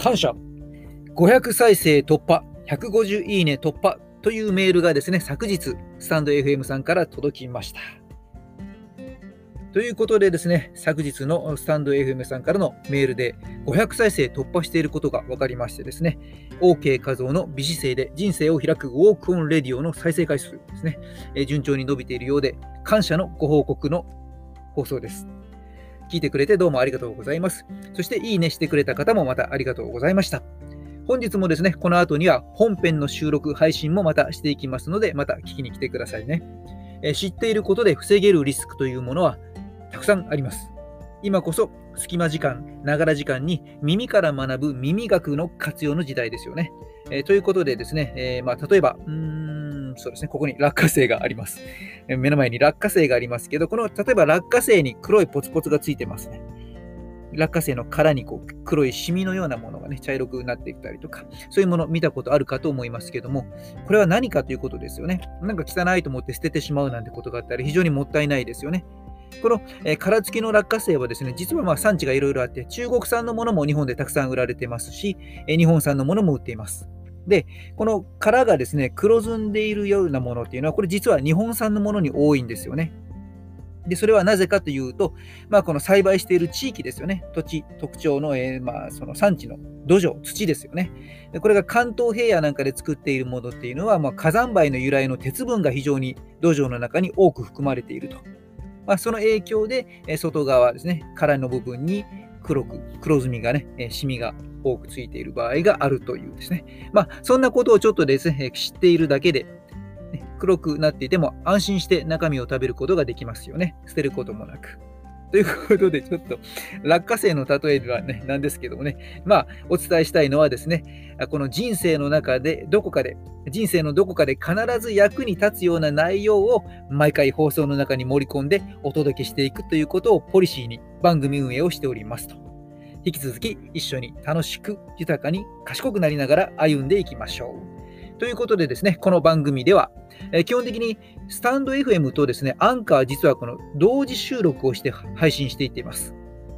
感謝 !500 再生突破、150いいね突破というメールがですね、昨日、スタンド FM さんから届きました。ということでですね、昨日のスタンド FM さんからのメールで500再生突破していることが分かりましてですね、OK 画像の美姿勢で人生を開くウォークオンレディオの再生回数ですね、順調に伸びているようで、感謝のご報告の放送です。聞いてくれてどうもありがとうございます。そして、いいねしてくれた方もまたありがとうございました。本日もですね、この後には本編の収録、配信もまたしていきますので、また聞きに来てくださいね。え知っていることで防げるリスクというものはたくさんあります。今こそ隙間時間、ながら時間に耳から学ぶ耳学の活用の時代ですよね。え、ということでですね、えー、まあ、例えば、うーん、そうですね、ここに落花生があります。目の前に落花生がありますけど、この、例えば落花生に黒いポツポツがついてますね。落花生の殻にこう黒いシミのようなものがね、茶色くなっていったりとか、そういうもの見たことあるかと思いますけども、これは何かということですよね。なんか汚いと思って捨ててしまうなんてことがあったり、非常にもったいないですよね。この、えー、殻付きの落花生はですね、実はまあ産地がいろいろあって、中国産のものも日本でたくさん売られてますし、えー、日本産のものも売っています。で、この殻がですね、黒ずんでいるようなものっていうのは、これ実は日本産のものに多いんですよね。で、それはなぜかというと、まあ、この栽培している地域ですよね。土地、特徴の、えー、まあ、その産地の土壌、土ですよね。でこれが関東平野なんかで作っているものっていうのは、まあ、火山灰の由来の鉄分が非常に土壌の中に多く含まれていると。まあ、その影響で、外側ですね、殻の部分に黒く、黒ずみがね、シミが多くついている場合があるというですね。まあ、そんなことをちょっとですね、知っているだけで、ね黒くなっていても安心して中身を食べることができますよね。捨てることもなく。ということで、ちょっと落花生の例えはね、なんですけどもね、まあ、お伝えしたいのはですね、この人生の中で、どこかで、人生のどこかで必ず役に立つような内容を毎回放送の中に盛り込んでお届けしていくということをポリシーに番組運営をしておりますと。引き続き一緒に楽しく豊かに賢くなりながら歩んでいきましょう。ということでですね、この番組では、え基本的にスタンド FM とですね、アンカー実はこの同時収録をして配信していっています。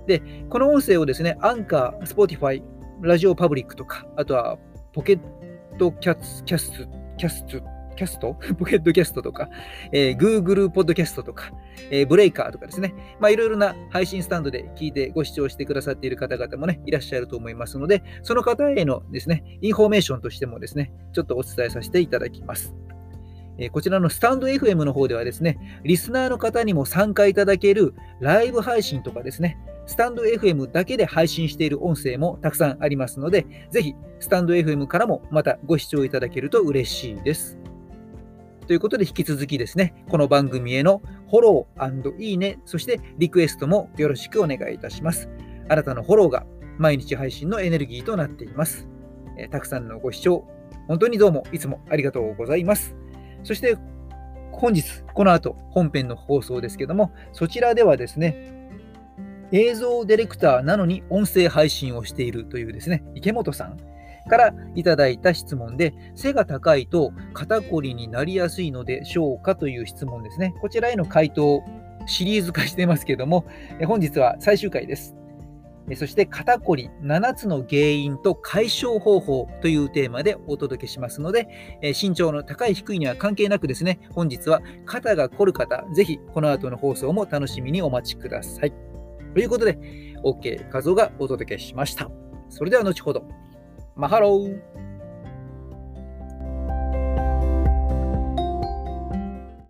で、この音声をですね、 Anchor、Spotify、RadioPublic とか、あとはポケットキャスキャスキャストキャスト？ポケットキャストとか、えー、Google ポッドキャストとか、えー、ブレイカーとかですね。まあ、いろいろな配信スタンドで聞いてご視聴してくださっている方々もね、いらっしゃると思いますので、その方へのですね、インフォメーションとしてもですね、ちょっとお伝えさせていただきます。こちらのスタンド FM の方ではですね、リスナーの方にも参加いただけるライブ配信とかですね、スタンド FM だけで配信している音声もたくさんありますので、ぜひ、スタンド FM からもまたご視聴いただけると嬉しいです。ということで、引き続きですね、この番組へのフォローいいね、そしてリクエストもよろしくお願いいたします。あなたのフォローが毎日配信のエネルギーとなっています。えたくさんのご視聴、本当にどうもいつもありがとうございます。そして、本日、この後、本編の放送ですけども、そちらではですね、映像ディレクターなのに音声配信をしているというですね、池本さん。からいただいた質問で、背が高いと肩こりになりやすいのでしょうかという質問ですね。こちらへの回答、シリーズ化してますけども、本日は最終回です。そして肩こり7つの原因と解消方法というテーマでお届けしますので、身長の高い低いには関係なくですね、本日は肩が凝る方、ぜひこの後の放送も楽しみにお待ちください。ということで、OK 画像がお届けしました。それでは後ほど。マハロー。